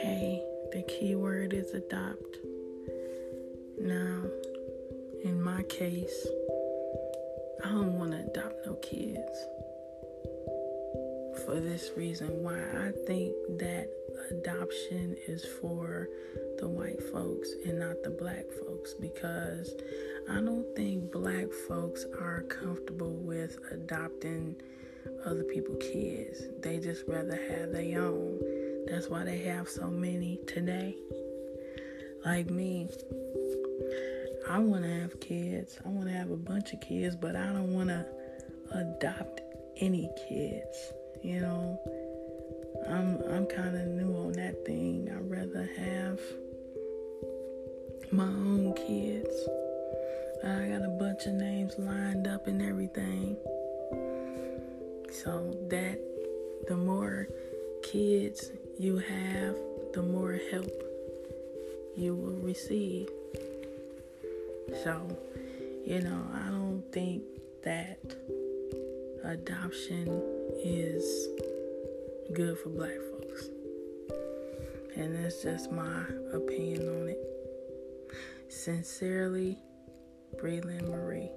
Hey, the key word is adopt. Now, in my case, I don't want to adopt no kids. For this reason, why I think that adoption is for the white folks and not the black folks because I don't think black folks are comfortable with adopting other people's kids. They just rather have their own. That's why they have so many today. Like me, I want to have kids. I want to have a bunch of kids, but I don't want to adopt any kids. You know, I'm I'm kind of new on that thing. I'd rather have my own kids. I got a bunch of names lined up and everything. So that the more kids you have, the more help you will receive. So, you know, I don't think that adoption is good for black folks. And that's just my opinion on it. Sincerely, Breland Marie.